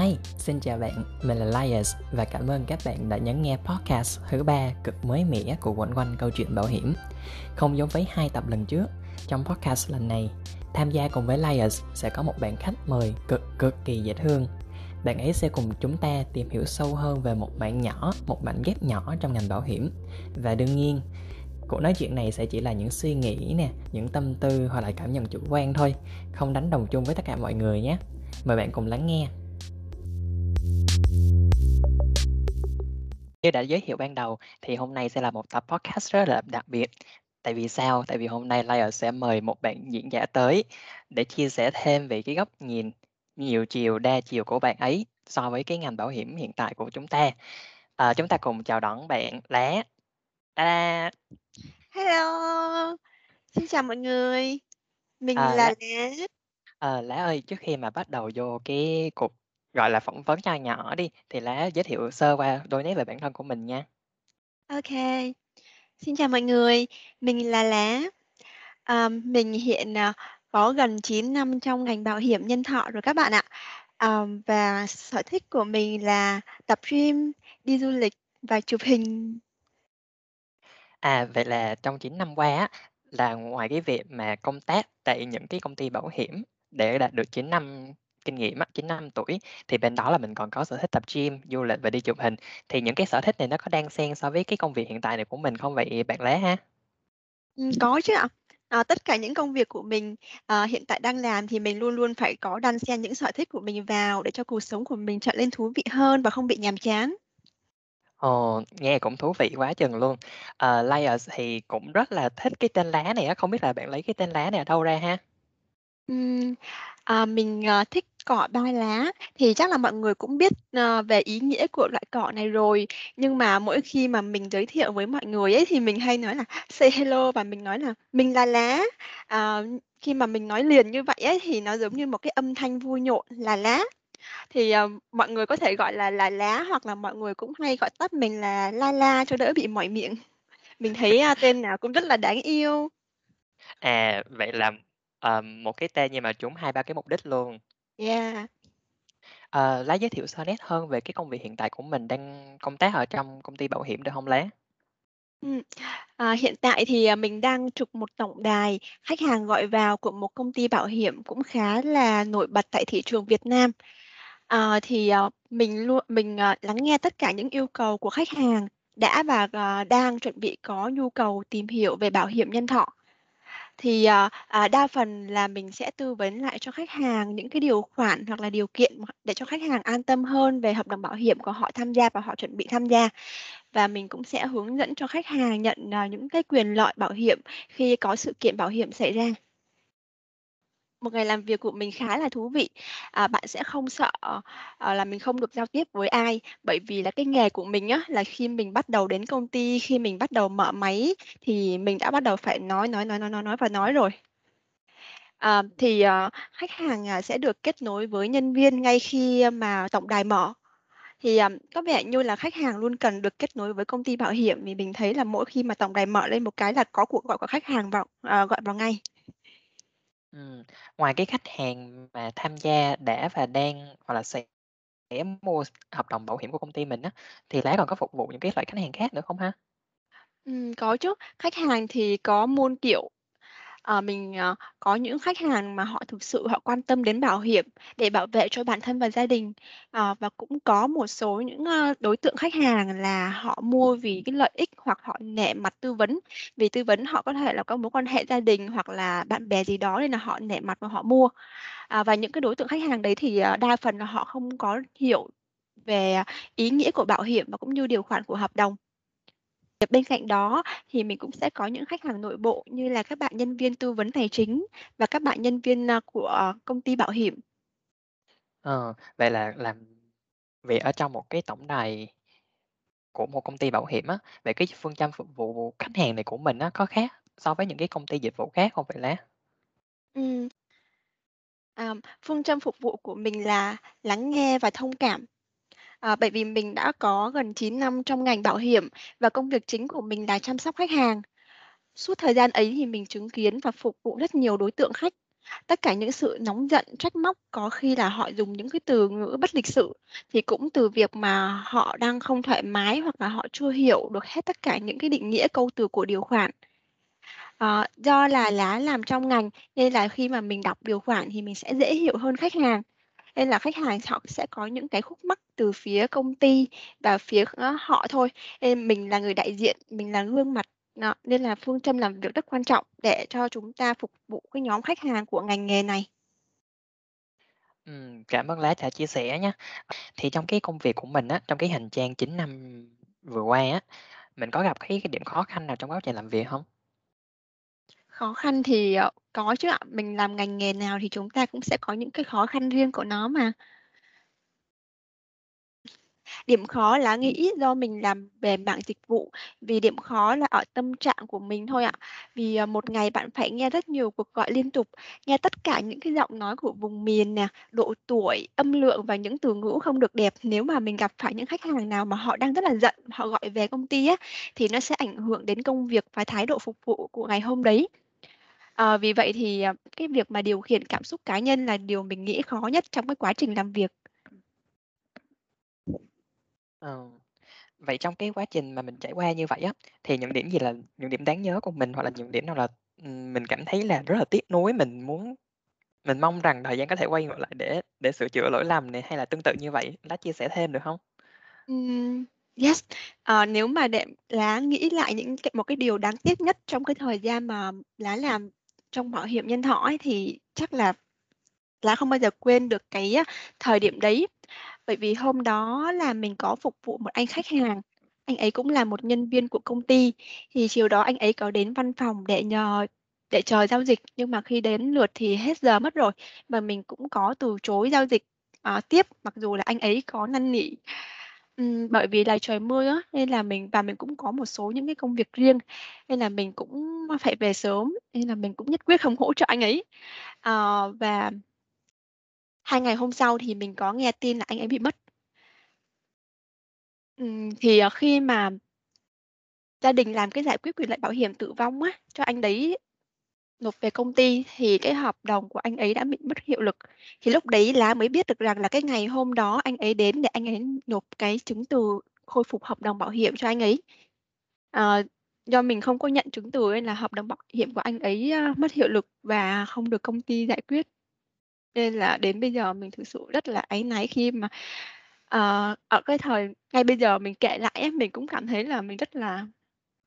Hi, xin chào bạn, mình là Lias và cảm ơn các bạn đã nhấn nghe podcast thứ ba cực mới mẻ của quẩn quanh câu chuyện bảo hiểm. Không giống với hai tập lần trước, trong podcast lần này, tham gia cùng với Lias sẽ có một bạn khách mời cực cực kỳ dễ thương. Bạn ấy sẽ cùng chúng ta tìm hiểu sâu hơn về một mảng nhỏ, một mảnh ghép nhỏ trong ngành bảo hiểm. Và đương nhiên, cuộc nói chuyện này sẽ chỉ là những suy nghĩ nè, những tâm tư hoặc là cảm nhận chủ quan thôi, không đánh đồng chung với tất cả mọi người nhé. Mời bạn cùng lắng nghe. Như đã giới thiệu ban đầu thì hôm nay sẽ là một tập podcast rất là đặc biệt. Tại vì sao? Tại vì hôm nay Layer sẽ mời một bạn diễn giả tới để chia sẻ thêm về cái góc nhìn nhiều chiều, đa chiều của bạn ấy so với cái ngành bảo hiểm hiện tại của chúng ta. À, chúng ta cùng chào đón bạn Lá. Ta-da! Hello! Xin chào mọi người, mình À, là Lá. Ờ, Lá ơi, trước khi mà bắt đầu vô cái cuộc, gọi là, phỏng vấn nho nhỏ đi, thì Lá giới thiệu sơ qua đôi nét về bản thân của mình nha. OK. Xin chào mọi người, mình là Lá. Ờm, mình hiện, ờ, có gần 9 năm trong ngành bảo hiểm nhân thọ rồi các bạn ạ. Ờm, và sở thích của mình là tập gym, đi du lịch và chụp hình. À, vậy là trong 9 năm qua á, là ngoài cái việc mà công tác tại những cái công ty bảo hiểm để đạt được 9 năm kinh nghiệm á, 9 năm tuổi, thì bên đó là mình còn có sở thích tập gym, du lịch và đi chụp hình. Thì những cái sở thích này nó có đan xen so với cái công việc hiện tại này của mình không vậy bạn Lá ha? Có chứ ạ. Ờ, tất cả những công việc của mình, ờ, hiện tại đang làm thì mình luôn luôn phải có đan xen những sở thích của mình vào để cho cuộc sống của mình trở lên thú vị hơn và không bị nhàm chán. Ồ, nghe cũng thú vị quá chừng luôn. Ờ, Layers thì cũng rất là thích cái tên Lá này á, không biết là bạn lấy cái tên Lá này ở đâu ra ha? Ừm, à, mình, ờ, thích cỏ ba lá, thì chắc là mọi người cũng biết, ờ, về ý nghĩa của loại cỏ này rồi. Nhưng mà mỗi khi mà mình giới thiệu với mọi người ấy, thì mình hay nói là "Say hello" và mình nói là "Mình là Lá." Ờ, khi mà mình nói liền như vậy ấy, thì nó giống như một cái âm thanh vui nhộn là "Lá." Thì, ờ, mọi người có thể gọi là là Lá hoặc là mọi người cũng hay gọi tắt mình là La La cho đỡ bị mỏi miệng. Mình thấy, a, tên nào cũng rất là đáng yêu. À, vậy là, ờm, một cái tên nhưng mà trúng 2-3 cái mục đích luôn. Yeah. Ờ, Lá giới thiệu sơ nét hơn về cái công việc hiện tại của mình đang công tác ở trong công ty bảo hiểm được hông Lá? Ừm, à, hiện tại thì, à, mình đang trực một tổng đài khách hàng gọi vào của một công ty bảo hiểm cũng khá là nổi bật tại thị trường Việt Nam. Ờ, thì, ờ, mình luôn mình, ờ, lắng nghe tất cả những yêu cầu của khách hàng đã và, ờ, đang chuẩn bị có nhu cầu tìm hiểu về bảo hiểm nhân thọ. Thì, ờ, à, đa phần là mình sẽ tư vấn lại cho khách hàng những cái điều khoản hoặc là điều kiện để cho khách hàng an tâm hơn về hợp đồng bảo hiểm của họ tham gia và họ chuẩn bị tham gia. Và mình cũng sẽ hướng dẫn cho khách hàng nhận, à, những cái quyền lợi bảo hiểm khi có sự kiện bảo hiểm xảy ra. Một ngày làm việc của mình khá là thú vị. À, bạn sẽ không sợ, à, là mình không được giao tiếp với ai, bởi vì là cái nghề của mình á, là khi mình bắt đầu đến công ty, khi mình bắt đầu mở máy thì mình đã bắt đầu phải nói, nói, nói, nói, nói, nói và nói rồi. À, thì, à, khách hàng, à, sẽ được kết nối với nhân viên ngay khi mà tổng đài mở. Thì, à, có vẻ như là khách hàng luôn cần được kết nối với công ty bảo hiểm vì mình thấy là mỗi khi mà tổng đài mở lên một cái là có cuộc gọi của khách hàng vào uh, gọi vào ngay. Ừm, ngoài cái khách hàng mà tham gia đã và đang hoặc là sẽ mua s hợp đồng bảo hiểm của công ty mình á, thì Lá còn có phục vụ những cái loại khách hàng khác nữa không ha? Ừm, có chứ. Khách hàng thì có muôn kiểu. Ờ, mình, ờ, có những khách hàng mà họ thực sự họ quan tâm đến bảo hiểm để bảo vệ cho bản thân và gia đình. Ờ, và cũng có một số những, ơ, đối tượng khách hàng là họ mua vì cái lợi ích hoặc họ nể mặt tư vấn. Vì tư vấn họ có thể là có mối quan hệ gia đình hoặc là bạn bè gì đó nên là họ nể mặt và họ mua. À, và những cái đối tượng khách hàng đấy thì, ờ, đa phần là họ không có hiểu về ý nghĩa của bảo hiểm và cũng như điều khoản của hợp đồng. Bên cạnh đó thì mình cũng sẽ có những khách hàng nội bộ như là các bạn nhân viên tư vấn tài chính và các bạn nhân viên, a, của công ty bảo hiểm. Ờ, vậy là làm việc ở trong một cái tổng đài của một công ty bảo hiểm á, vậy cái phương châm phục vụ khách hàng này của mình á, có khác so với những cái công ty dịch vụ khác hông vậy Lá? Ừm. À, phương châm phục vụ của mình là lắng nghe và thông cảm. À, bởi vì mình đã có gần 9 năm trong ngành bảo hiểm và công việc chính của mình là chăm sóc khách hàng. Suốt thời gian ấy thì mình chứng kiến và phục vụ rất nhiều đối tượng khách. Tất cả những sự nóng giận, trách móc có khi là họ dùng những cái từ ngữ bất lịch sự, thì cũng từ việc mà họ đang không thoải mái hoặc là họ chưa hiểu được hết tất cả những cái định nghĩa câu từ của điều khoản. À, do là lá làm trong ngành nên là khi mà mình đọc điều khoản thì mình sẽ dễ hiểu hơn khách hàng. Nên là khách hàng họ sẽ có những cái khúc mắc từ phía công ty và phía, ờ, họ thôi. Nên mình là người đại diện, mình là gương mặt, đó, nên là phương châm làm việc rất quan trọng để cho chúng ta phục vụ cái nhóm khách hàng của ngành nghề này. Ừ, cảm ơn lá đã chia sẻ nhé. Thì trong cái công việc của mình á, trong cái hành trang 9 năm vừa qua á, mình có gặp cái cái điểm khó khăn nào trong quá trình làm việc không? Khó khăn thì, ờ, có chứ ạ. Mình làm ngành nghề nào thì chúng ta cũng sẽ có những cái khó khăn riêng của nó mà. Điểm khó là nghĩ do mình làm về mảng dịch vụ, vì điểm khó là ở tâm trạng của mình thôi ạ. Vì, ờ, một ngày bạn phải nghe rất nhiều cuộc gọi liên tục, nghe tất cả những cái giọng nói của vùng miền nè, độ tuổi, âm lượng và những từ ngữ không được đẹp. Nếu mà mình gặp phải những khách hàng nào mà họ đang rất là giận, họ gọi về công ty á, thì nó sẽ ảnh hưởng đến công việc và thái độ phục vụ của ngày hôm đấy. Ờ, vì vậy thì, ờ, cái việc mà điều khiển cảm xúc cá nhân là điều mình nghĩ khó nhất trong cái quá trình làm việc. Ờ. Vậy trong cái quá trình mà mình trải qua như vậy á, thì những điểm gì là những điểm đáng nhớ của mình, hoặc là những điểm nào là, ừm, mình cảm thấy là rất là tiếc nuối, mình muốn mình mong rằng thời gian có thể quay ngược lại để để sửa chữa lỗi lầm nè, hay là tương tự như vậy? Lá chia sẻ thêm được hông? Ừm, yes. Ờ, nếu mà để lá nghĩ lại những cái một cái điều đáng tiếc nhất trong cái thời gian mà lá làm trong bảo hiểm nhân thọ ấy, thì chắc là là không bao giờ quên được cái, thời điểm đấy. Bởi vì hôm đó là mình có phục vụ một anh khách hàng, anh ấy cũng là một nhân viên của công ty, thì chiều đó anh ấy có đến văn phòng để nhờ để chờ giao dịch, nhưng mà khi đến lượt thì hết giờ mất rồi, và mình cũng có từ chối giao dịch, uh, tiếp, mặc dù là anh ấy có năn nỉ. Ừm, bởi vì là trời mưa á, nên là mình và mình cũng có một số những cái công việc riêng, nên là mình cũng phải về sớm, nên là mình cũng nhất quyết không hỗ trợ anh ấy. Ờ, và 2 ngày hôm sau thì mình có nghe tin là anh ấy bị mất. Ừm, thì, ờ, khi mà gia đình làm cái giải quyết quyền lợi bảo hiểm tử vong á, cho anh đấy nộp về công ty thì cái hợp đồng của anh ấy đã bị mất hiệu lực. Thì lúc đấy lá mới biết được rằng là cái ngày hôm đó anh ấy đến để anh ấy nộp cái chứng từ khôi phục hợp đồng bảo hiểm cho anh ấy. à, do mình không có nhận chứng từ nên là hợp đồng bảo hiểm của anh ấy, à, mất hiệu lực và không được công ty giải quyết. Nên là đến bây giờ mình thực sự rất là áy náy khi mà, ờ, ở cái thời ngay bây giờ mình kể lại mình cũng cảm thấy là mình rất là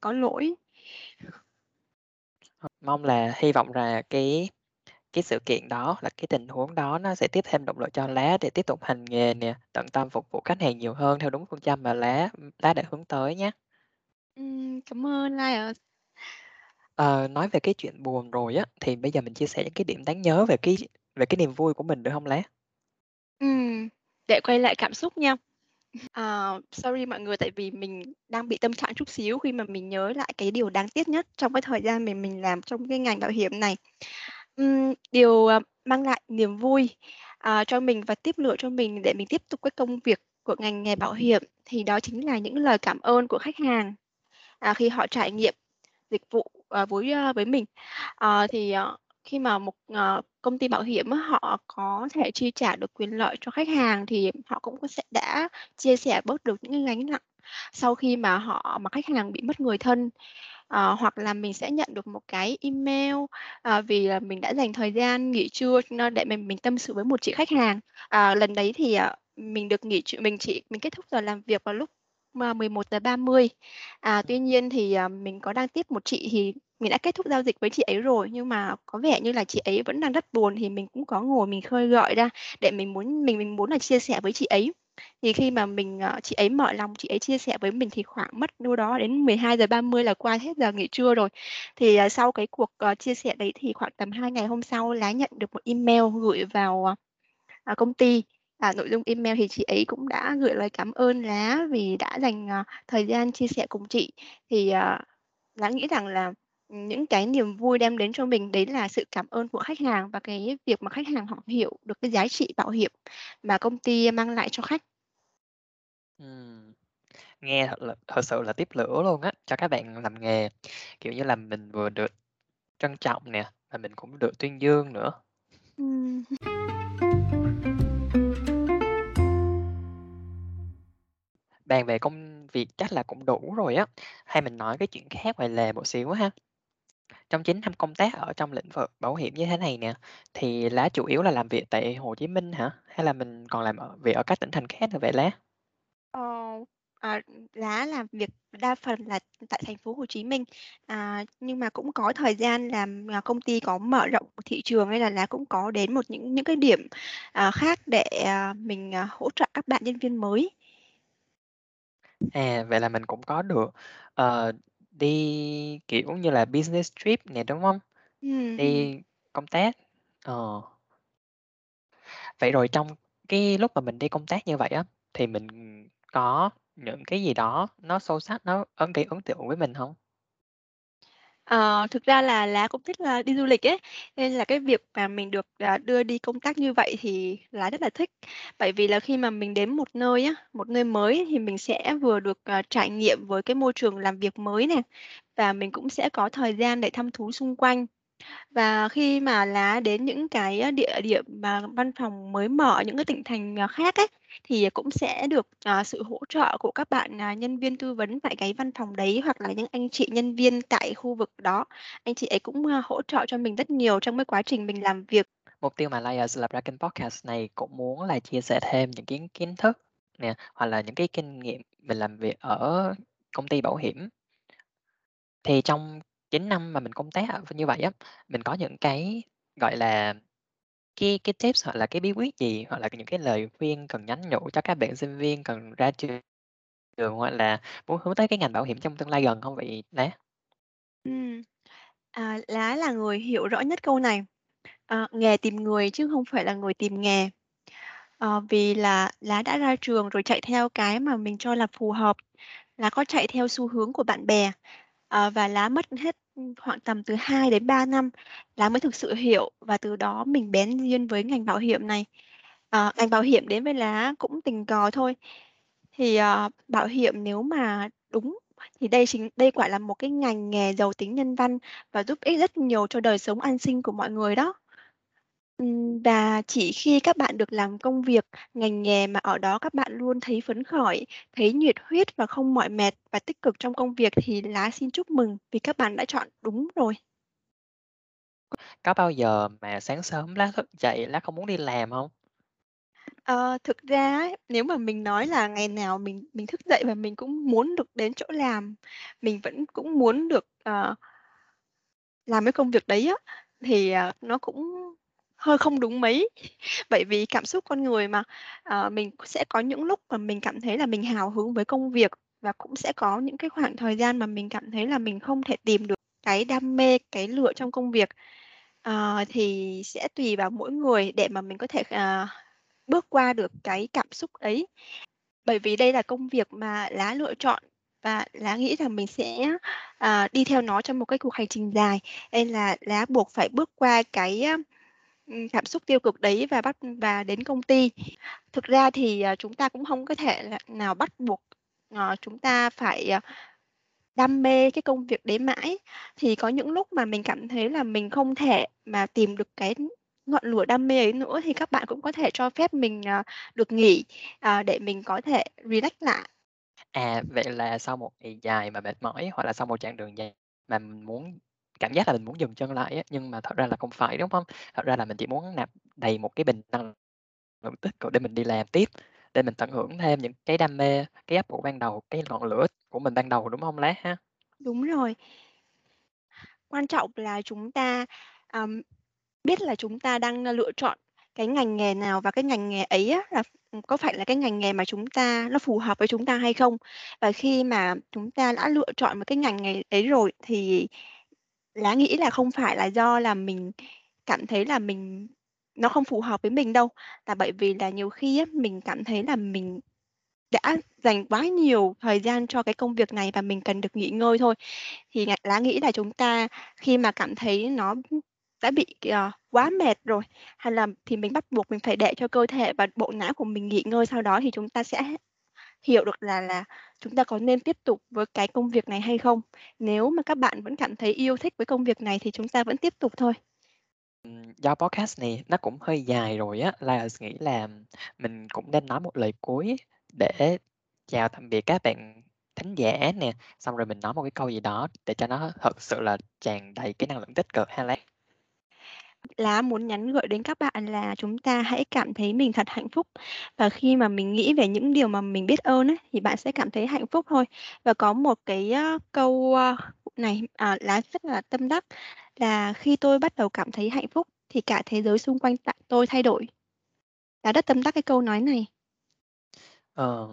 có lỗi. Mong là hy vọng là cái cái sự kiện đó, là cái tình huống đó nó sẽ tiếp thêm động lực cho lá để tiếp tục hành nghề nè, tận tâm phục vụ khách hàng nhiều hơn theo đúng phương châm mà lá lá đã hướng tới. Ừm, cảm ơn Lai ạ. Ờ, nói về cái chuyện buồn rồi á, thì bây giờ mình chia sẻ những cái điểm đáng nhớ về cái về cái niềm vui của mình được hông lá? Ừm, để quay lại cảm xúc nha. Ờ, sorry mọi người tại vì mình đang bị tâm trạng chút xíu khi mà mình nhớ lại cái điều đáng tiếc nhất trong cái thời gian mình mình làm trong cái ngành bảo hiểm này. Ừm, điều, ờ, mang lại niềm vui, à, cho mình và tiếp lửa cho mình để mình tiếp tục cái công việc của ngành nghề bảo hiểm thì đó chính là những lời cảm ơn của khách hàng, à, khi họ trải nghiệm dịch vụ, à, ờ, với, a, với mình. Ờ, thì, ờ, khi mà một, uh, công ty bảo hiểm họ có thể chi trả được quyền lợi cho khách hàng thì họ cũng có sẽ đã chia sẻ bớt được những cái gánh nặng sau khi mà họ mà khách hàng bị mất người thân. uh, hoặc là mình sẽ nhận được một cái email, uh, vì là mình đã dành thời gian nghỉ trưa để mình mình tâm sự với một chị khách hàng. uh, lần đấy thì, uh, mình được nghỉ mình chỉ mình kết thúc giờ làm việc vào lúc, 11 giờ 30 À, tuy nhiên thì, à, mình có đang tiếp một chị thì mình đã kết thúc giao dịch với chị ấy rồi, nhưng mà có vẻ như là chị ấy vẫn đang rất buồn thì mình cũng có ngồi mình khơi gợi ra để mình muốn mình mình muốn là chia sẻ với chị ấy. Thì khi mà mình, à, chị ấy mở lòng chị ấy chia sẻ với mình thì khoảng mất đâu đó đến 12:30 là qua hết giờ nghỉ trưa rồi. Thì, à, sau cái cuộc, chia sẻ đấy thì khoảng tầm 2 ngày hôm sau lá nhận được một email gửi vào, công ty. À, nội dung email thì chị ấy cũng đã gửi lời cảm ơn lá vì đã dành, ờ, thời gian chia sẻ cùng chị. Thì, ờ, lá nghĩ rằng là, ừm, những cái niềm vui đem đến cho mình đấy là sự cảm ơn của khách hàng và cái việc mà khách hàng họ hiểu được cái giá trị bảo hiểm mà công ty mang lại cho khách. Ừm, nghe thật là thật sự là tiếp lửa luôn á cho các bạn làm nghề, kiểu như là, mình vừa được trân trọng nè, và mình cũng được tuyên dương nữa. Ừm. Bàn về công việc chắc là cũng đủ rồi á, hay mình nói cái chuyện khác ngoài lề một xíu ha? Trong 9 năm công tác ở trong lĩnh vực bảo hiểm như thế này nè, thì Lá chủ yếu là làm việc tại Hồ Chí Minh hả? Hay là mình còn làm ở việc ở các tỉnh thành khác nữa vậy Lá? Ờ, à, Lá làm việc đa phần là tại thành phố Hồ Chí Minh, à, nhưng mà cũng có thời gian làm à, công ty có mở rộng thị trường nên là Lá cũng có đến một những những cái điểm, à, khác để, à, mình, à, hỗ trợ các bạn nhân viên mới. À, vậy là mình cũng có được, ờ, đi, kiểu như là, business trip nè, đúng hông? Ừm. Đi công tác, ờ. Vậy rồi trong cái lúc mà mình đi công tác như vậy á, thì mình có những cái gì đó nó sâu sắc, nó ấn gây ấn tượng với mình hông? Ờ, thực ra là Lá cũng thích là đi du lịch ấy, nên là cái việc mà mình được, à, đưa đi công tác như vậy thì Lá rất là thích. Bởi vì là khi mà mình đến một nơi á, một nơi mới thì mình sẽ vừa được, ờ, trải nghiệm với cái môi trường làm việc mới nè, và mình cũng sẽ có thời gian để thăm thú xung quanh. Và khi mà Lá đến những cái, a, địa điểm mà văn phòng mới mở những cái tỉnh thành, à, khác ấy, thì cũng sẽ được, ờ, sự hỗ trợ của các bạn, à, nhân viên tư vấn tại cái văn phòng đấy, hoặc là những anh chị nhân viên tại khu vực đó. Anh chị ấy cũng, a, hỗ trợ cho mình rất nhiều trong cái quá trình mình làm việc. Mục tiêu mà Layers lập ra kênh podcast này cũng muốn là chia sẻ thêm những kiến kiến thức nè, hoặc là những cái kinh nghiệm mình làm việc ở công ty bảo hiểm. Thì trong 9 năm mà mình công tác như vậy á, mình có những cái, gọi là, cái cái tips hoặc là cái bí quyết gì, hoặc là những cái lời khuyên cần nhắn nhủ cho các bạn sinh viên cần ra trường trường hoặc là muốn hướng tới cái ngành bảo hiểm trong tương lai gần hông vậy Lá? Ừm. À, Lá là người hiểu rõ nhất câu này. Ờ, nghề tìm người chứ không phải là người tìm nghề. Ờ, vì là Lá đã ra trường rồi chạy theo cái mà mình cho là phù hợp, Lá có chạy theo xu hướng của bạn bè, ờ, và Lá mất hết, khoảng tầm từ 2 đến 3 năm, là mới thực sự hiểu và từ đó mình bén duyên với ngành bảo hiểm này. À, ngành bảo hiểm đến với Lá cũng tình cờ thôi. Thì, à, bảo hiểm nếu mà đúng thì đây chính đây quả là một cái ngành nghề giàu tính nhân văn và giúp ích rất nhiều cho đời sống an sinh của mọi người đó. Ừm, và chỉ khi các bạn được làm công việc, ngành nghề mà ở đó các bạn luôn thấy phấn khởi, thấy nhiệt huyết và không mỏi mệt và tích cực trong công việc thì Lá xin chúc mừng vì các bạn đã chọn đúng rồi. Có bao giờ mà sáng sớm Lá thức dậy, Lá không muốn đi làm hông? Ờ, thực ra ấy, nếu mà mình nói là ngày nào mình mình thức dậy và mình cũng muốn được đến chỗ làm, mình vẫn cũng muốn được, ờ làm cái công việc đấy á, thì, à, nó cũng hơi không đúng mấy. Bởi vì cảm xúc con người mà, ờ, mình sẽ có những lúc mà mình cảm thấy là mình hào hứng với công việc và cũng sẽ có những cái khoảng thời gian mà mình cảm thấy là mình không thể tìm được cái đam mê, cái lửa trong công việc. Ờ, thì sẽ tùy vào mỗi người để mà mình có thể, ờ, bước qua được cái cảm xúc ấy. Bởi vì đây là công việc mà Lá lựa chọn và Lá nghĩ rằng mình sẽ, à, đi theo nó trong một cái cuộc hành trình dài, nên là Lá buộc phải bước qua cái, cảm xúc tiêu cực đấy và bắt và đến công ty. Thực ra thì, à, chúng ta cũng không có thể nào bắt buộc, ờ, chúng ta phải, à, đam mê cái công việc đấy mãi. Thì có những lúc mà mình cảm thấy là mình không thể mà tìm được cái ngọn lửa đam mê ấy nữa thì các bạn cũng có thể cho phép mình, à, được nghỉ, để mình có thể relax lại. À, vậy là sau một ngày dài mà mệt mỏi hoặc là sau một chặng đường dài mà mình muốn cảm giác là mình muốn dừng chân lại á, nhưng mà thật ra là không phải, đúng không? Thật ra là mình chỉ muốn nạp đầy một cái bình năng lượng tích cực để mình đi làm tiếp, để mình tận hưởng thêm những cái đam mê, cái ấp ủ ban đầu, cái ngọn lửa của mình ban đầu, đúng không Lá ha? Đúng rồi. Quan trọng là chúng ta, um, biết là chúng ta đang, lựa chọn cái ngành nghề nào và cái ngành nghề ấy á là, có phải là cái ngành nghề mà chúng ta nó phù hợp với chúng ta hay không. Và khi mà chúng ta đã lựa chọn một cái ngành nghề ấy rồi thì Lá nghĩ là không phải là do là mình cảm thấy là mình nó không phù hợp với mình đâu, là bởi vì là nhiều khi á, mình cảm thấy là mình đã dành quá nhiều thời gian cho cái công việc này và mình cần được nghỉ ngơi thôi. Thì Lá nghĩ là chúng ta khi mà cảm thấy nó, đã bị, uh, quá mệt rồi, hay là thì mình bắt buộc mình phải để cho cơ thể và bộ não của mình nghỉ ngơi, sau đó thì chúng ta sẽ hiểu được là là chúng ta có nên tiếp tục với cái công việc này hay không. Nếu mà các bạn vẫn cảm thấy yêu thích với công việc này thì chúng ta vẫn tiếp tục thôi. do podcast này nó cũng hơi dài rồi á, là nghĩ là mình cũng nên nói một lời cuối để chào tạm biệt các bạn thính giả nè, xong rồi mình nói một cái câu gì đó để cho nó thật sự là tràn đầy cái năng lượng tích cực ha lát Lá muốn nhắn gửi đến các bạn là chúng ta hãy cảm thấy mình thật hạnh phúc và khi mà mình nghĩ về những điều mà mình biết ơn ấy, thì bạn sẽ cảm thấy hạnh phúc thôi. Và có một cái uh, câu uh, này à, lá rất là tâm đắc là khi tôi bắt đầu cảm thấy hạnh phúc thì cả thế giới xung quanh tại tôi thay đổi. Lá rất tâm đắc cái câu nói này. Ờ.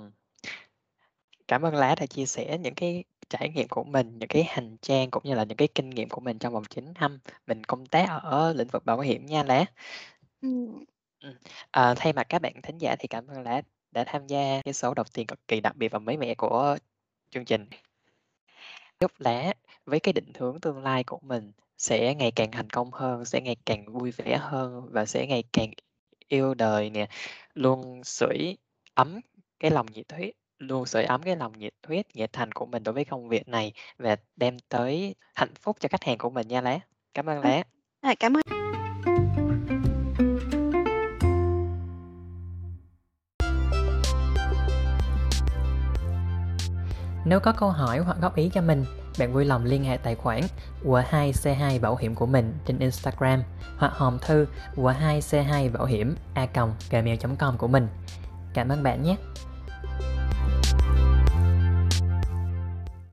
Cảm ơn Lá đã chia sẻ những cái trải nghiệm của mình, những cái hành trang cũng như là những cái kinh nghiệm của mình trong vòng 9 năm mình công tác ở lĩnh vực bảo hiểm nha Lá. Ừm. Ừm, ờ, thay mặt các bạn thính giả thì cảm ơn Lá đã tham gia cái số đầu tiên cực kỳ đặc biệt và mới mẻ của chương trình. Chúc Lá với cái định hướng tương lai của mình sẽ ngày càng thành công hơn, sẽ ngày càng vui vẻ hơn và sẽ ngày càng yêu đời nè, luôn sưởi ấm cái lòng nhiệt huyết luôn sưởi ấm cái lòng nhiệt huyết, nhiệt thành của mình đối với công việc này và đem tới hạnh phúc cho khách hàng của mình nha Lá. Cảm ơn Ừm. Lá. À, cảm ơn. Nếu có câu hỏi hoặc góp ý cho mình, bạn vui lòng liên hệ tài khoản W2C2 Bảo hiểm của mình trên Instagram hoặc hòm thư W2C2 Bảo hiểm a gmail.com của mình. Cảm ơn bạn nhé!